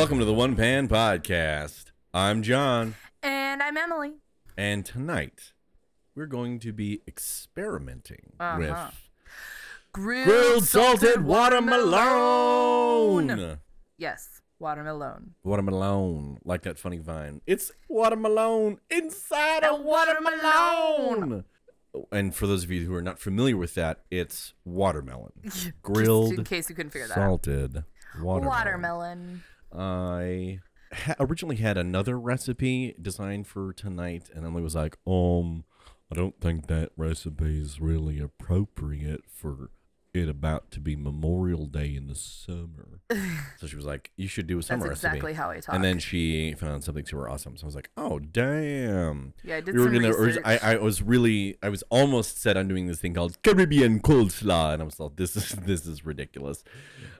Welcome to the One Pan Podcast. I'm John, And I'm Emily. and tonight we're going to be experimenting Uh-huh. with Grilled, grilled salted watermelon. Yes, watermelon. Watermelon, like that funny vine. It's watermelon inside a watermelon. watermelon. And for those of you who are not familiar with that, it's watermelon, grilled, Just in case you couldn't figure that out. salted watermelon. Watermelon. I ha- originally had another recipe designed for tonight, and Emily was like, "Um, I don't think that recipe is really appropriate for it about to be Memorial Day in the summer." so she was like, "You should do a summer That's summer exactly recipe." how I talk. And then she found something super awesome. So I was like, "Oh, damn!" yeah, I did We were some gonna. research. I, I was really. I was almost set on doing this thing called Caribbean coleslaw, and I was like, "This is this is ridiculous."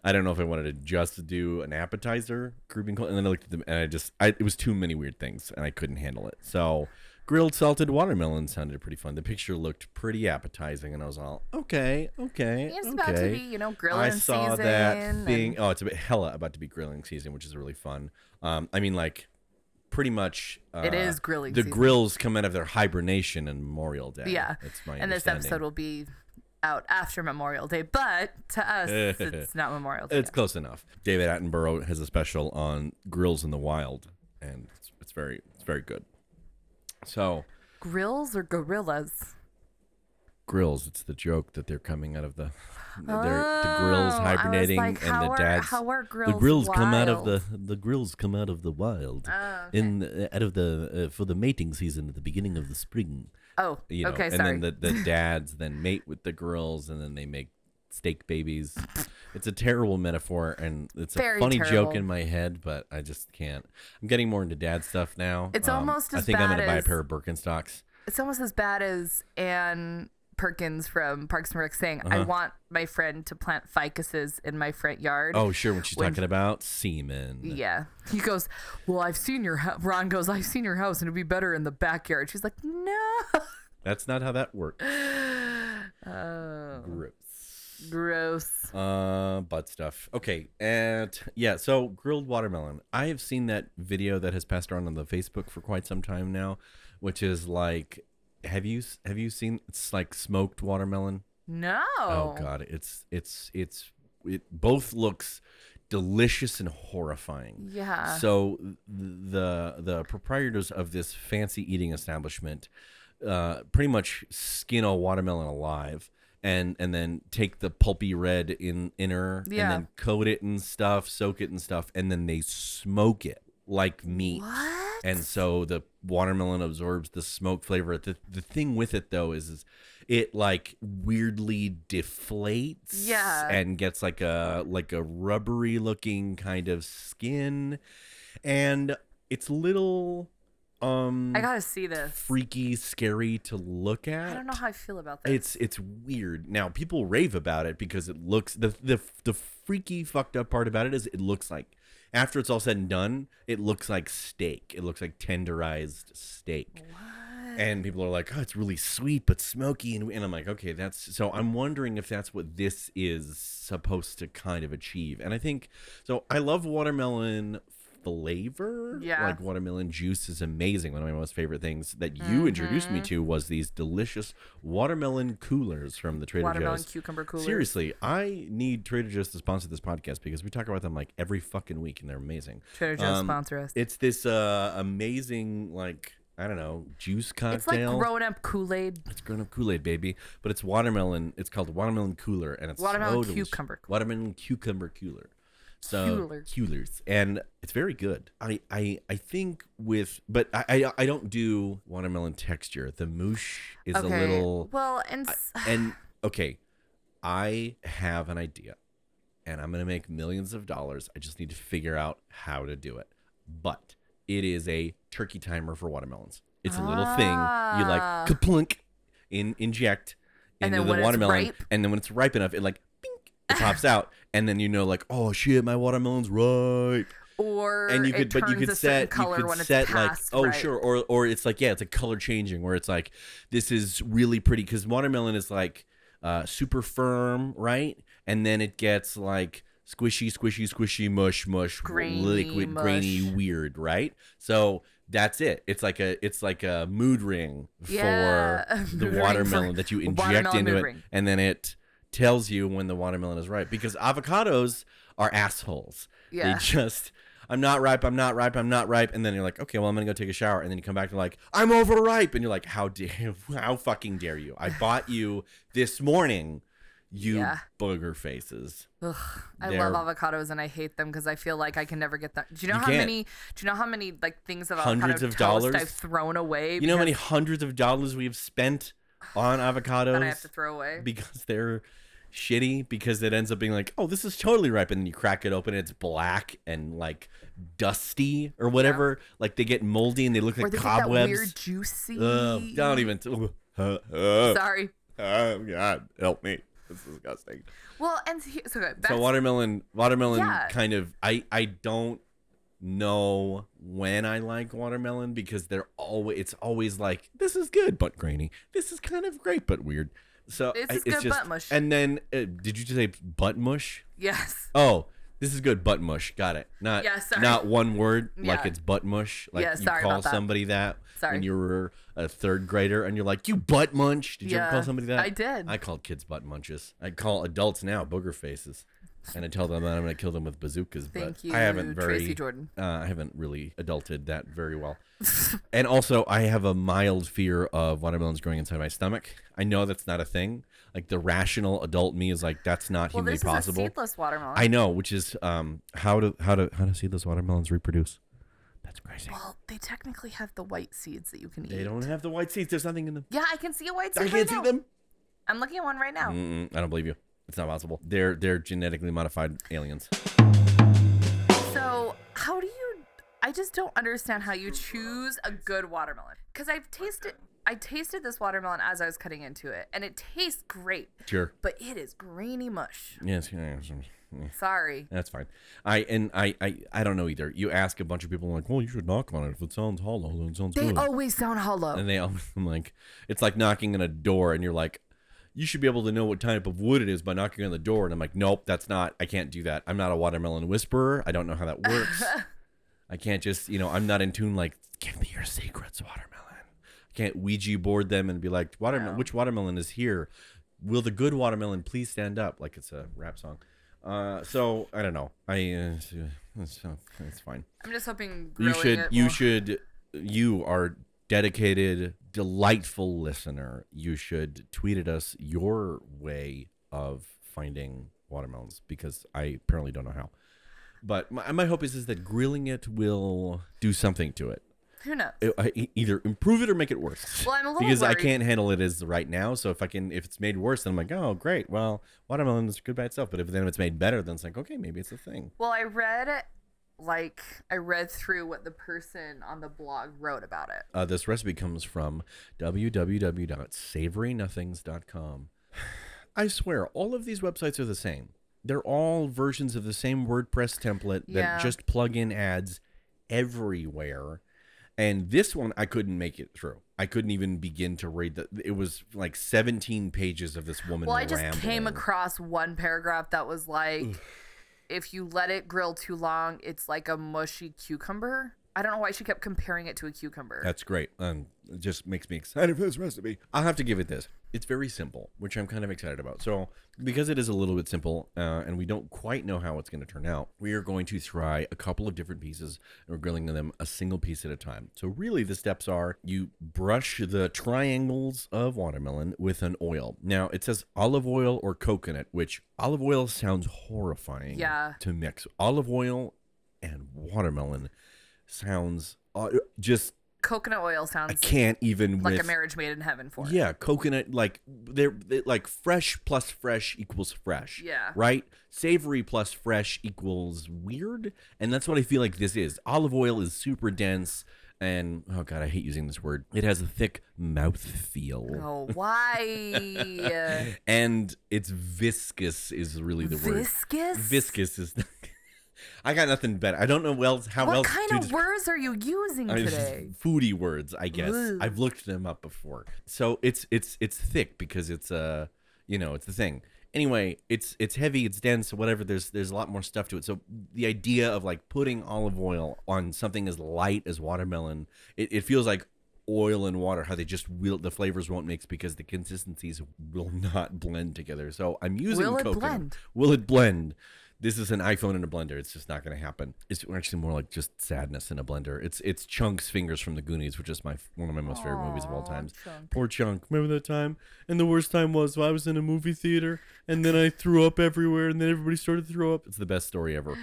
I don't know if I wanted to just do an appetizer, Caribbean coleslaw, and then I looked at them, and I just, I, it was too many weird things, and I couldn't handle it. So, grilled salted watermelon sounded pretty fun. The picture looked pretty appetizing, and I was all, "Okay, okay, it's okay." about to be, you know, grilling I saw season. that and- thing. Oh, it's a bit hella about to be grilling season, which is really fun. Um, I mean, like, pretty much. Uh, It is grilling The season. grills come out of their hibernation and Memorial Day. Yeah. it's my and this episode will be out after Memorial Day, but to us, it's not Memorial Day. It's close enough. David Attenborough has a special on grills in the wild, and it's, it's very, it's very good. So Grills or gorillas? grills, it's the joke that they're coming out of the, they're the grills Oh, hibernating, like, and how the are- dad's how are the grills grills come out of the the grills come out of the wild Oh, okay. in the, out of the uh, for the mating season at the beginning of the spring. Oh, You know, okay, and sorry. then the, the dads then mate with the grills and then they make steak babies. It's a terrible metaphor, and it's a Very funny joke in my head, but I just can't. I'm getting more into dad stuff now. Um, It's almost I as think I'm gonna buy a pair of Birkenstocks. it's almost as bad as Ann Perkins from Parks and Rec saying, "I Uh-huh. want my friend to plant ficuses in my front yard." Oh, sure. When she's When- talking about semen. Yeah. He goes, Well, I've seen your house. Ron goes, I've seen your house and it'd be better in the backyard. She's like, No. That's not how that works. Oh, Gross. Gross. Uh, butt stuff. Okay, and yeah, so grilled watermelon. I have seen that video that has passed around on the Facebook for quite some time now, which is like, have you have you seen? It's like smoked watermelon. No. Oh god, it's it's it's it both looks delicious and horrifying. Yeah. So the the proprietors of this fancy eating establishment uh, pretty much skin a watermelon alive and and then take the pulpy red in inner Yeah. and then coat it and stuff, soak it and stuff, and then they smoke it like meat. What? And so the watermelon absorbs the smoke flavor. The the thing with it though is, is it like weirdly deflates Yeah. and gets like a like a rubbery looking kind of skin and it's little um I gotta see this. freaky scary to look at I don't know how I feel about this. it's it's weird. Now people rave about it because it looks the the the freaky fucked up part about it is it looks like after it's all said and done, it looks like steak. It looks like tenderized steak. What? And people are like, "Oh, it's really sweet but smoky," and, and I'm like, "Okay, that's." So I'm wondering if that's what this is supposed to kind of achieve. And I think so. I love watermelon flavor. Yeah. like watermelon juice is amazing. One of my most favorite things that you introduced Mm-hmm. me to was these delicious watermelon coolers from the Trader Watermelon Joe's. cucumber cooler. Seriously, I need Trader Joe's to sponsor this podcast because we talk about them like every fucking week and they're amazing. Trader Joe's Um, sponsor us. It's this uh, amazing like I don't know juice cocktail. It's like grown up Kool Aid. It's grown up Kool Aid, baby. But it's watermelon. It's called watermelon cooler, and it's Watermelon so cucumber. Watermelon cucumber cooler. So coolers, and it's very good. I I I think with, but I I, I don't do watermelon texture. The moosh is okay. a little Well, and s- and okay, I have an idea, and I'm gonna make millions of dollars. I just need to figure out how to do it. But it is a turkey timer for watermelons. It's a little thing you like Ah. kaplunk, in inject And into the watermelon, and then when it's ripe enough, it like it pops out, and then you know like oh shit, my watermelon's ripe or and you could but you could set you could set like oh ripe. sure or or it's like yeah it's a color changing where it's like this is really pretty because watermelon is like uh super firm right and then it gets like squishy, squishy, squishy, mush, mush, Grainy liquid, grainy, weird, right? So that's it. It's like a it's like a mood ring Yeah, for the watermelon for- that you inject into it, ring. and then it tells you when the watermelon is ripe. Because avocados are assholes. Yeah. They just I'm not ripe. I'm not ripe. I'm not ripe. And then you're like, okay, well, I'm gonna go take a shower. And then you come back and like, I'm overripe. And you're like, how dare, how fucking dare you? I bought you this morning, you Yeah. booger faces. Ugh, I They're- love avocados and I hate them because I feel like I can never get them. Do you know You how can't. many? Do you know how many like things of Hundreds of dollars? I've thrown away? You know how many hundreds of dollars we've spent on avocados that I have to throw away? because they're shitty because it ends up being like, oh, this is totally ripe, and then you crack it open, and it's black and like dusty or whatever. Like they get moldy and they look or like they cobwebs. weird juicy. Ugh, don't even. Uh, uh, Sorry. oh God, help me! It's disgusting. Well, and he- so good. So watermelon, watermelon, Yeah. kind of. I I don't know when I like watermelon because they're always. It's always like this is good but grainy. This is kind of great but weird. So This I- is it's good just, butt mush. And then uh, did you just say butt mush? yes. Oh, this is good butt mush. Got it. Not Yeah, sorry. not one word like it's butt mush. Like Yeah, you call that. somebody that Sorry. when you were a third grader and you're like you butt munch. Did you ever call somebody that? I did. I called kids butt munches. I call adults now booger faces, and I tell them that I'm going to kill them with bazookas. Thank but you, I haven't very. Tracy Jordan. Uh, I haven't really adulted that very well. and also, I have a mild fear of watermelons growing inside my stomach. I know that's not a thing. Like the rational adult me is like that's not Well, humanly this possible. is a seedless watermelon. I know, which is um how do how do how do seedless watermelons reproduce? That's crazy. well, they technically have the white seeds that you can eat. They don't have the white seeds. There's nothing in them. Yeah, I can see a white seed I right can't see now. them. I'm looking at one right now. Mm-mm, I don't believe you. It's not possible. They're they're genetically modified aliens. So, how do you? I just don't understand how you choose a good watermelon. Because I've tasted, I tasted this watermelon as I was cutting into it, and it tastes great, Sure. but it is grainy mush. Yes. yes. Sorry. That's fine. I and I, I I don't know either. You ask a bunch of people like, well, you should knock on it. If it sounds hollow, then it sounds They good. always sound hollow. and they I'm like, it's like knocking on a door, and you're like, you should be able to know what type of wood it is by knocking on the door. And I'm like, nope, that's not. I can't do that. I'm not a watermelon whisperer. I don't know how that works. I can't just, you know, I'm not in tune. Like, give me your secrets, watermelon. I can't Ouija board them and be like, watermelon. No. Which watermelon is here? Will the good watermelon please stand up? Like it's a rap song. Uh, so I don't know. I uh, it's, it's fine. I'm just hoping You should. You will- should. You are dedicated, delightful listener. You should tweet at us your way of finding watermelons because I apparently don't know how. But my, my hope is is that grilling it will do something to it. Who knows? It- I- either improve it or make it worse. Well, I'm a little because I can't handle it as right now. So if I can, if it's made worse, then I'm like, oh great. Well, watermelon is good by itself. But if then it's made better, then it's like, okay, maybe it's a thing. Well, I read like I read through what the person on the blog wrote about it. Uh, this recipe comes from www.savorynothings.com. I swear, all of these websites are the same. They're all versions of the same WordPress template Yeah. that just plug in ads everywhere. And this one, I couldn't make it through. I couldn't even begin to read the. It was like 17 pages of this woman. Well, I just rambling. came across one paragraph that was like, if you let it grill too long, it's like a mushy cucumber. I don't know why she kept comparing it to a cucumber. That's great. Um, it just makes me excited for this recipe. I'll have to give it this. It's very simple, which I'm kind of excited about. So, because it is a little bit simple uh, and we don't quite know how it's going to turn out, we are going to try a couple of different pieces and we're grilling them a single piece at a time. So, really, the steps are you brush the triangles of watermelon with an oil. Now, it says olive oil or coconut, which olive oil sounds horrifying Yeah. to mix. Olive oil and watermelon sounds uh, just Coconut oil sounds I can't even like with a marriage made in heaven for it. yeah coconut like they're, they like fresh plus fresh equals fresh Yeah. right savory plus fresh equals weird and that's what I feel like this is olive oil is super dense and oh god I hate using this word it has a thick mouth feel Oh, why? and it's viscous is really the word Viscous? viscous is I got nothing better I don't know else how What else kind to of words are you using I mean, today? foodie words, I guess. Ugh. I've looked them up before. So it's it's it's thick because it's uh you know it's the thing. Anyway, it's it's heavy, it's dense, whatever. There's there's a lot more stuff to it. So the idea of like putting olive oil on something as light as watermelon, it, it feels like oil and water. How they just will the flavors won't mix because the consistencies will not blend together. So I'm using Will it coconut. blend? Will it blend? This is an iPhone in a blender. It's just not going to happen. It's actually more like just sadness in a blender. It's it's Chunk's fingers from the Goonies, which is my one of my most favorite movies of all times. Chunk. Poor Chunk. Remember that time? And the worst time was I was in a movie theater and then I threw up everywhere and then everybody started to throw up. It's the best story ever.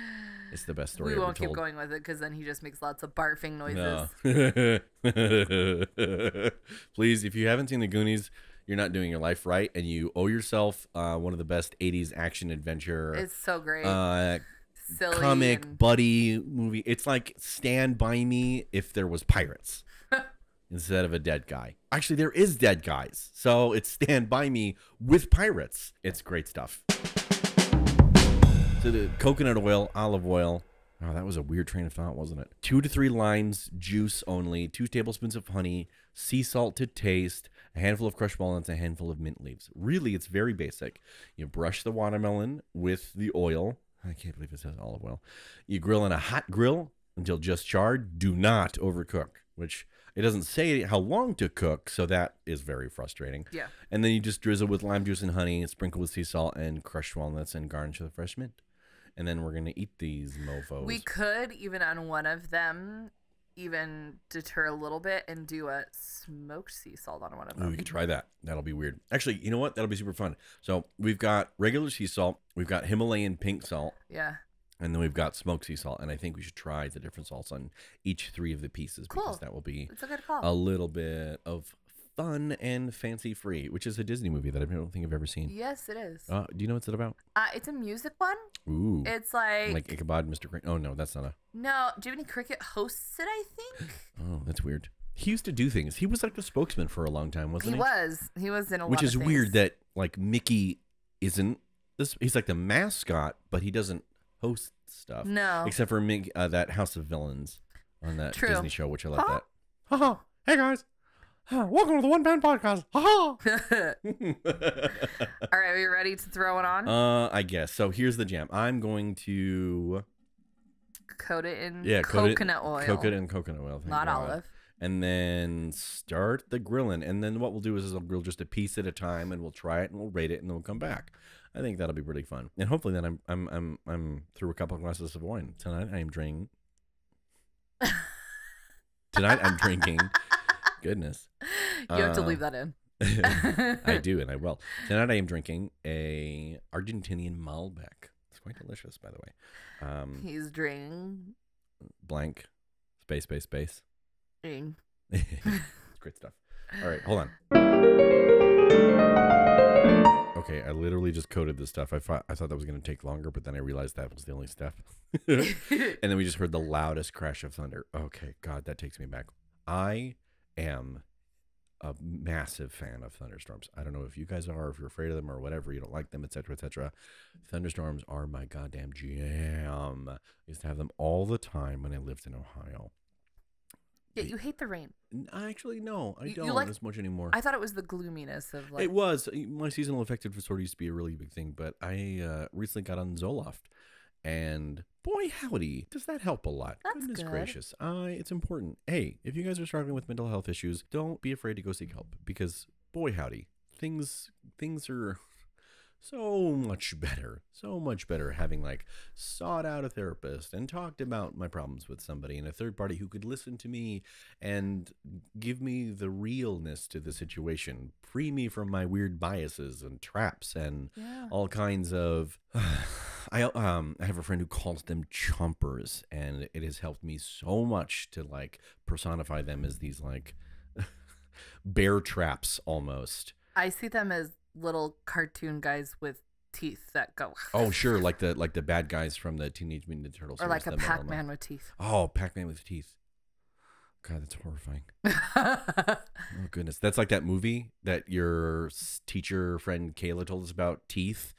It's the best story We won't keep told. going with it because then he just makes lots of barfing noises. No. Please, if you haven't seen the Goonies, you're not doing your life right, and you owe yourself uh, one of the best '80s action adventure It's so great. uh, Silly. comic and- buddy movie. It's like Stand by Me if there was pirates instead of a dead guy. Actually, there is dead guys, so it's Stand by Me with pirates. It's great stuff. So the coconut oil, olive oil. Oh, that was a weird train of thought, wasn't it? Two to three lines, juice only, two tablespoons of honey, sea salt to taste, a handful of crushed walnuts, a handful of mint leaves. Really, it's very basic. You brush the watermelon with the oil. I can't believe it says olive oil. You grill in a hot grill until just charred. Do not overcook, which it doesn't say how long to cook, so that is very frustrating. Yeah. And then you just drizzle with lime juice and honey, and sprinkle with sea salt and crushed walnuts, and garnish with fresh mint. And then we're gonna eat these mofo's. We could even on one of them, even deter a little bit and do a smoked sea salt on one of Ooh, them. we could try that. That'll be weird. Actually, you know what? That'll be super fun. So we've got regular sea salt, we've got Himalayan pink salt, Yeah. and then we've got smoked sea salt. And I think we should try the different salts on each three of the pieces because Cool. that will be It's a good call. a little bit of fun and fancy free, which is a Disney movie that I don't think I've ever seen. yes, it is. Uh, do you know what's it about? Uh, it's a music one. Ooh, It's like, like Ichabod, Mr. Crane. Oh no, that's not a. no, Jiminy Cricket hosts it. I think Oh, that's weird. He used to do things. He was like the spokesman for a long time, wasn't he he? was. He was in a Which lot Which is weird that like Mickey isn't this. He's like the mascot, but he doesn't host stuff. no. Except for Mickey, uh, that House of Villains on that True. Disney show, which I like Huh? that. Ha ha! Hey guys, welcome to the One Band Podcast. Ha All right, are you ready to throw it on? uh, I guess so. Here's the jam. I'm going to coat it in yeah coat coconut it, oil, coconut in coconut oil. thank not God. olive. and then start the grilling. And then what we'll do is, is I'll grill just a piece at a time, and we'll try it, and we'll rate it, and then we'll come back. I think that'll be pretty fun. And hopefully, then I'm I'm I'm I'm through a couple of glasses of wine tonight. I am drinking. tonight I'm drinking. Goodness, You have to leave that in. I do, and I will. Tonight I am drinking a Argentinian Malbec. It's quite delicious, by the way. Um, He's drinking. blank, space, space, space. drinking. it's great stuff. All right, hold on. Okay, I literally just coded this stuff. I thought I thought that was going to take longer, but then I realized that was the only step. and then we just heard the loudest crash of thunder. Okay, God, that takes me back. I am a massive fan of thunderstorms. I don't know if you guys are, if you're afraid of them or whatever, you don't like them, etc., etc. Thunderstorms are my goddamn jam. I used to have them all the time when I lived in Ohio. yeah, you hate the rain. Actually, no, I You- you don't like- as much anymore. I thought it was the gloominess of like. it was my seasonal affective disorder used to be a really big thing, but I uh, recently got on Zoloft, and boy howdy, does that help a lot. That's Goodness good. gracious, uh, it's important. Hey, if you guys are struggling with mental health issues, don't be afraid to go seek help because boy howdy, things things are so much better, so much better having like sought out a therapist and talked about my problems with somebody and a third party who could listen to me and give me the realness to the situation, free me from my weird biases and traps and yeah. all kinds of. I um I have a friend who calls them chompers, and it has helped me so much to like personify them as these like bear traps almost. I see them as little cartoon guys with teeth that go. Oh sure, like the like the bad guys from the Teenage Mutant Ninja Turtles. Or like a the Pac-Man with teeth. Oh, Pac-Man with teeth. God, that's horrifying. Oh goodness, that's like that movie that your teacher friend Kayla told us about. Teeth.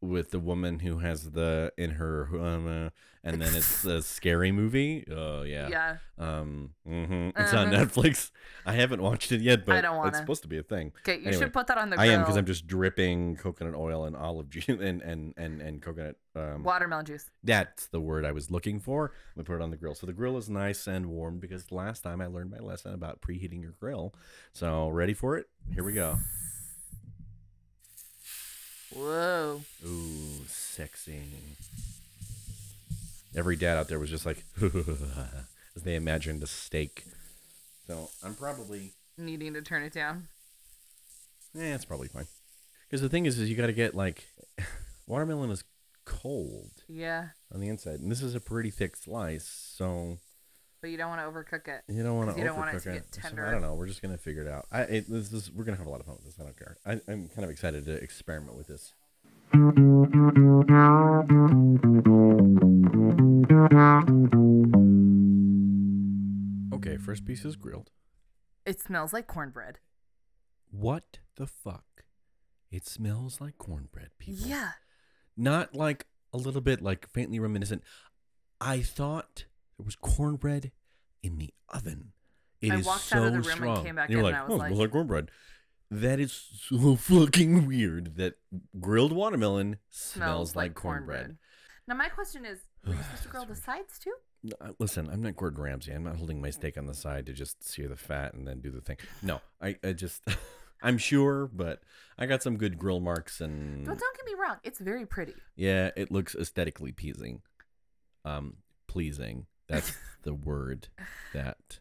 With the woman who has the in her um, and then it's a scary movie. Oh yeah. Yeah. Um. mhm. It's on Uh-huh. Netflix. I haven't watched it yet, but don't it's supposed to be a thing. Okay, you Anyway, should put that on the grill. I am because I'm just dripping coconut oil and olive juice and and and and coconut. Um, watermelon juice. that's the word I was looking for. I'm gonna put it on the grill. So the grill is nice and warm because last time I learned my lesson about preheating your grill. So ready for it? Here we go. Whoa. Ooh, sexy. Every dad out there was just like, as they imagined a steak. So I'm probably, Needing to turn it down. Yeah, it's probably fine. Because the thing is, is you got to get like, watermelon is cold Yeah, on the inside, and this is a pretty thick slice, so but you don't want to overcook it. you don't want to. you don't want it overcook to it. get So tender. I don't know. We're just gonna figure it out. I it, this is we're gonna have a lot of fun with this. I don't care. I, I'm kind of excited to experiment with this. Okay, first piece is grilled. It smells like cornbread. What the fuck? It smells like cornbread, people. Yeah. Not like a little bit like faintly reminiscent. I thought there was cornbread in the oven. It is I walked so out of the room and strong. came back you were in like, and I was oh, like- smells like cornbread. That is so fucking weird that grilled watermelon smells, like cornbread. Now my question is, were you supposed to grill the sides too? Listen, I'm not Gordon Ramsay. I'm not holding my steak on the side to just sear the fat and then do the thing. No, I, I just, I'm sure, but I got some good grill marks and Don't, don't get me wrong. It's very pretty. yeah, it looks aesthetically pleasing. Um, pleasing. That's the word that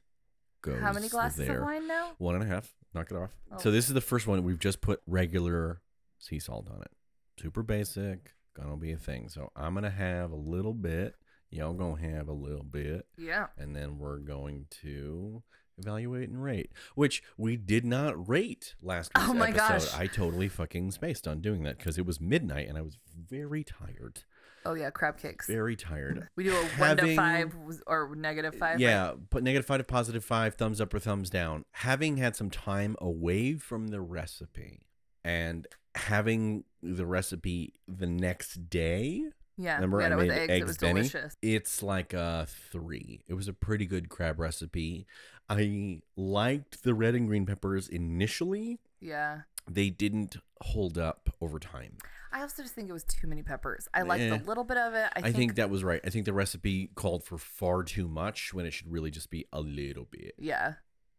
goes How many glasses there. of wine now? One and a half. Knock it off. Oh. So this is the first one. We've just put regular sea salt on it. Super basic. Gonna be a thing. So I'm gonna have a little bit. Y'all gonna have a little bit Yeah. and then we're going to evaluate and rate, which we did not rate last week's Oh my episode. gosh. I totally fucking spaced on doing that because it was midnight and I was very tired. Oh yeah, crab cakes. Very tired. We do a one to five or negative five. Yeah, put negative five to positive five, thumbs up or thumbs down. Having had some time away from the recipe and having the recipe the next day, Yeah. Remember I made eggs. eggs It was Benny? delicious. it's like a three. It was a pretty good crab recipe. I liked the red and green peppers initially. Yeah. They didn't hold up over time. I also just think it was too many peppers. I liked Eh. a little bit of it. I, I, think, that was right. I think the recipe called for far too much when it should really just be a little bit. Yeah.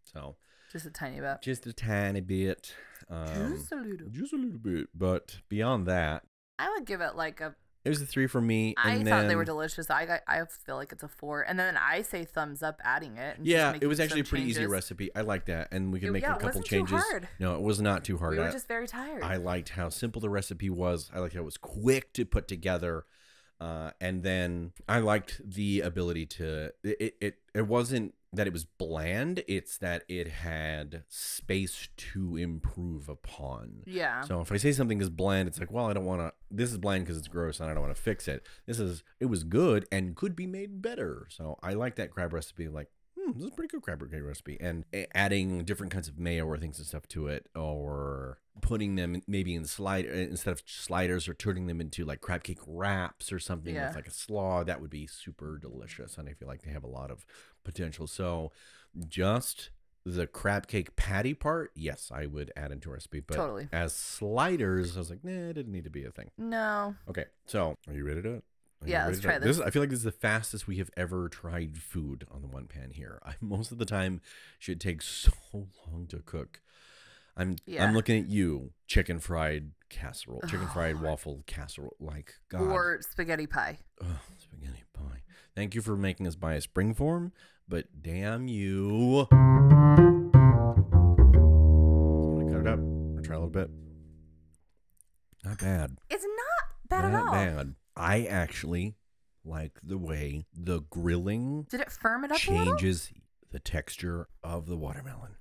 So Just a tiny bit. just a tiny bit. Um, just a little. just a little bit. But beyond that, I would give it like a. it was a three for me. I and thought they were delicious. I got, I feel like it's a four, and then I say thumbs up adding it. And just Yeah, it was actually a pretty easy recipe. I like that, and we could It- make yeah, a it couple changes. hard. No, it was not too hard. We were I- just very tired. I liked how simple the recipe was. I liked how it was quick to put together. Uh, and then I liked the ability to it, it it wasn't that it was bland, it's that it had space to improve upon. yeah. So if I say something is bland, it's like, well, I don't want to. This is bland because it's gross, and I don't want to fix it. This is it was good and could be made better. So I like that crab recipe. Like, hmm, this is a pretty good crab cake recipe, and adding different kinds of mayo or things and stuff to it, or putting them maybe in slide uh, instead of sliders, or turning them into like crab cake wraps or something Yeah. with like a slaw. That would be super delicious, and I feel like they have a lot of potential. So just the crab cake patty part, yes, I would add into a recipe. But Totally. as sliders, I was like, nah, it didn't need to be a thing. no. Okay, so are you ready to? are Yeah, let's try this. I feel like this is the fastest we have ever tried food on the one pan here. I most of the time should take so long to cook. I'm Yeah. I'm looking at you, chicken fried casserole, chicken Oh. fried waffle casserole. Like God, Or spaghetti pie. Ugh, spaghetti pie. Thank you for making us buy a spring form, but damn you. I'm gonna cut it up. Try a little bit. Not bad. It's not bad Not at all. bad. I actually like the way the grilling Did it firm it up a changes the texture of the watermelon.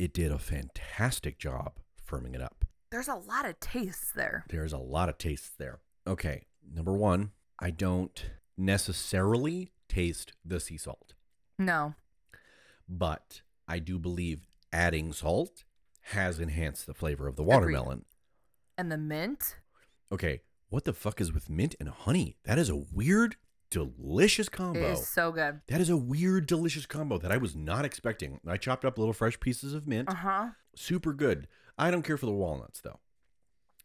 It did a fantastic job firming it up. There's a lot of tastes there. There's a lot of tastes there. Okay, number one, I don't necessarily taste the sea salt, No. but I do believe adding salt has enhanced the flavor of the watermelon. And the mint? Okay, what the fuck is with mint and honey? That is a weird, delicious combo. is so good. That is a weird, delicious combo that I was not expecting. I chopped up little fresh pieces of mint. Uh huh. Super good. I don't care for the walnuts though.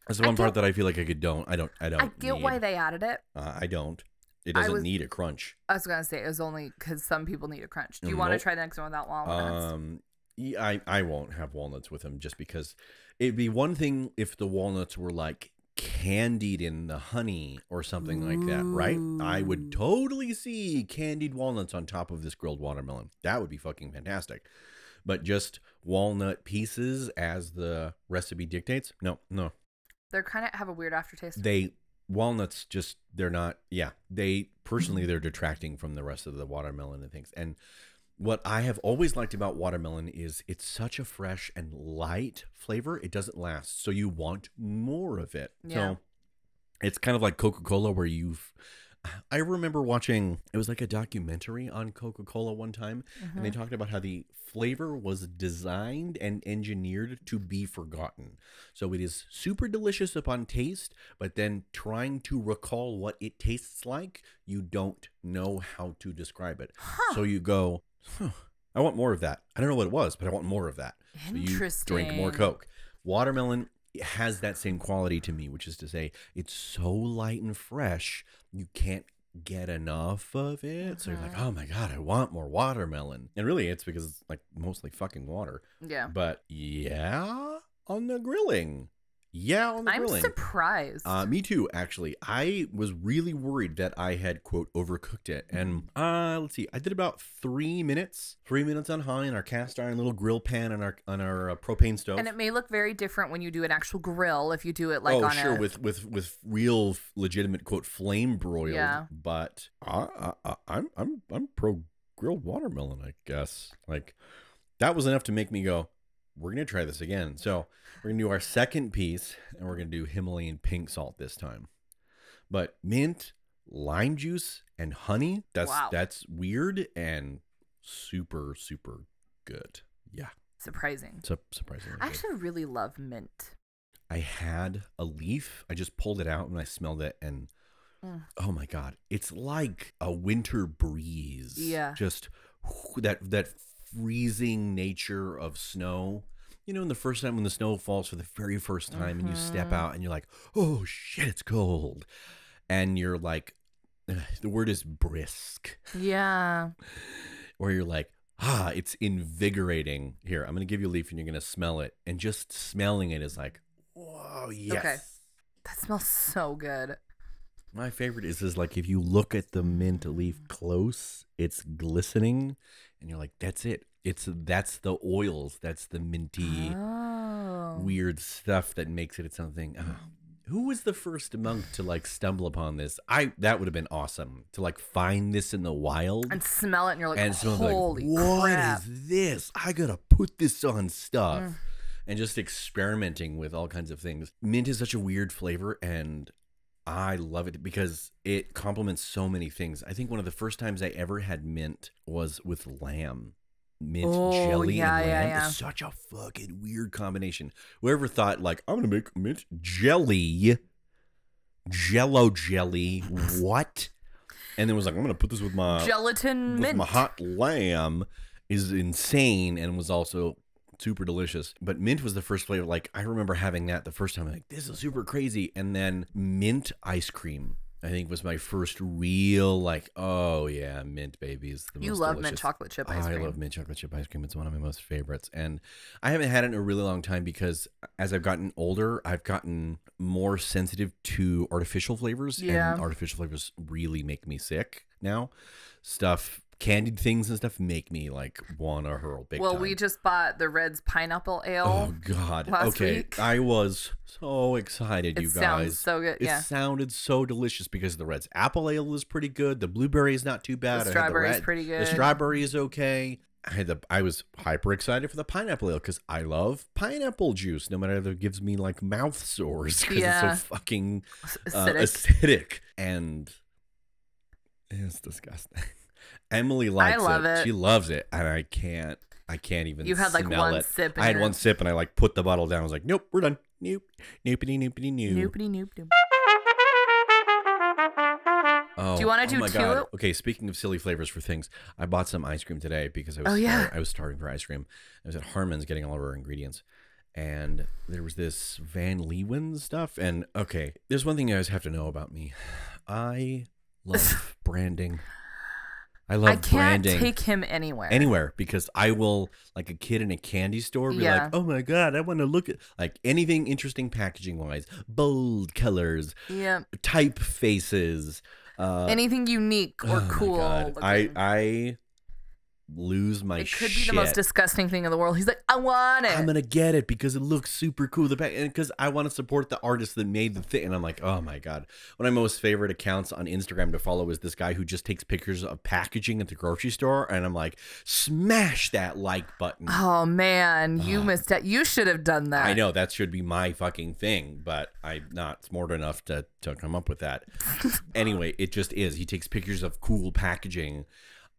That's the one part that I feel like I could don't. I don't. I don't. I get why they added it. Uh, I don't. It doesn't was- need a crunch. I was gonna say it was only because some people need a crunch. Do you want to try the next one without walnuts? Um, yeah, I I won't have walnuts with them just because it'd be one thing if the walnuts were like candied in the honey or something like that, right? I would mm. totally see candied walnuts on top of this grilled watermelon. That would be fucking fantastic. But just walnut pieces as the recipe dictates? No, no. They're kind of have a weird aftertaste. They walnuts just they're not yeah they personally they're detracting from the rest of the watermelon and things and what i have always liked about watermelon is it's such a fresh and light flavor it doesn't last so you want more of it Yeah. so it's kind of like coca-cola where you've i remember watching it was like a documentary on coca-cola one time and they Mhm. talked about how the flavor was designed and engineered to be forgotten. So it is super delicious upon taste, but then trying to recall what it tastes like, you don't know how to describe it. Huh. So you go, huh, I want more of that. I don't know what it was, but I want more of that. So you drink more Coke. Watermelon has that same quality to me, which is to say, it's so light and fresh, you can't get enough of it. So you're like, Mhm. oh my God, I want more watermelon. And really, it's because it's like mostly fucking water. Yeah. But yeah, on the grilling. Yeah, on the I'm grilling. surprised. Uh, me too, actually. I was really worried that I had quote overcooked it, and uh, let's see, I did about three minutes, three minutes on high in our cast iron little grill pan on our on our uh, propane stove. and it may look very different when you do an actual grill if you do it like oh, on sure, a with with with real legitimate quote flame broiled. Yeah. But I, I, I, I'm I'm I'm pro grilled watermelon, I guess. Like that was enough to make me go. We're gonna try this again. So we're gonna do our second piece, and we're gonna do Himalayan pink salt this time. But mint, lime juice, and honey. That's Wow. that's weird and super super good. Yeah, surprising. it's surprisingly I good. actually really love mint. I had a leaf. I just pulled it out and I smelled it and Mm. oh my god, it's like a winter breeze. Yeah. Just that that freezing nature of snow. You know, in the first time when the snow falls for the very first time and you step Mhm. out and you're like, "Oh shit, it's cold." And you're like the word is brisk Yeah. or you're like, ah, it's invigorating. Here, I'm gonna give you a leaf and you're gonna smell it, and just smelling it is like, whoa, yes. Okay. That smells so good. My favorite is is like if you look at the mint leaf close, it's glistening, and you're like, that's it. It's that's the oils, that's the minty Oh. weird stuff that makes it It's something. Oh. Who was the first monk to like stumble upon this? I that would have been awesome to like find this in the wild and smell it and you're like, and holy like, "What is crap. this? I gotta put this on stuff." Mm. And just experimenting with all kinds of things. Mint is such a weird flavor, and I love it because it complements so many things. I think one of the first times I ever had mint was with lamb. Mint Oh, jelly yeah, and yeah, lamb yeah. is such a fucking weird combination. Whoever thought like I'm gonna make mint jelly, Jello jelly, what? And then was like I'm gonna put this with my Gelatin with mint. my hot lamb is insane and was also super delicious. But mint was the first flavor. Like I remember having that the first time. Like this is super crazy. And then mint ice cream. I think was my first real like oh yeah mint the you most love mint chocolate chip ice I cream. love mint chocolate chip ice cream. It's one of my most favorites, and I haven't had it in a really long time because as I've gotten older, I've gotten more sensitive to artificial flavors, Yeah. and artificial flavors really make me sick now. Stuff, candied things and stuff make me like wanna hurl big well, time. we just bought the Redd's pineapple ale. Oh God! okay, week. I was so excited, it you guys. so good. It yeah. sounded so delicious because the Redd's apple ale is pretty good. The blueberry is not too bad. I strawberry is red- pretty The strawberry is okay. I had the. I was hyper excited for the pineapple ale because I love pineapple juice. No matter if it gives me like mouth sores because Yeah. it's so fucking uh, Acidic. acidic and it's disgusting. Emily likes love it. it. She loves it, and I can't. I can't even. you had like one it. sip. I had one sip and I like put the bottle down. I was like, nope, we're done. Nope. Noopity noopity noo. Noopity noop noop. Oh, Do you wanna oh do my two? God. Okay, speaking of silly flavors for things, I bought some ice cream today because I was Oh, yeah. star- I was starving for ice cream. I was at Harmon's getting all of our ingredients, and there was this Van Leeuwen stuff. And okay, there's one thing you guys have to know about me. I love branding. I love I can't branding. take him anywhere. anywhere because I will like a kid in a candy store be Yeah. like, "Oh my god, I want to look at like anything interesting packaging wise, bold colors, Yeah. typefaces, uh Anything unique or oh my cool. God. I looking. I lose my shit. it could shit. be the most disgusting thing in the world. He's like, I want it. I'm gonna get it because it looks super cool. The and because I want to support the artist that made the thing. And I'm like, oh my god. One of my most favorite accounts on Instagram to follow is this guy who just takes pictures of packaging at the grocery store, and I'm like, smash that like button. oh man, you missed that. You should have done that. I know that should be my fucking thing, but I'm not smart enough to, to come up with that. anyway, it just is. He takes pictures of cool packaging,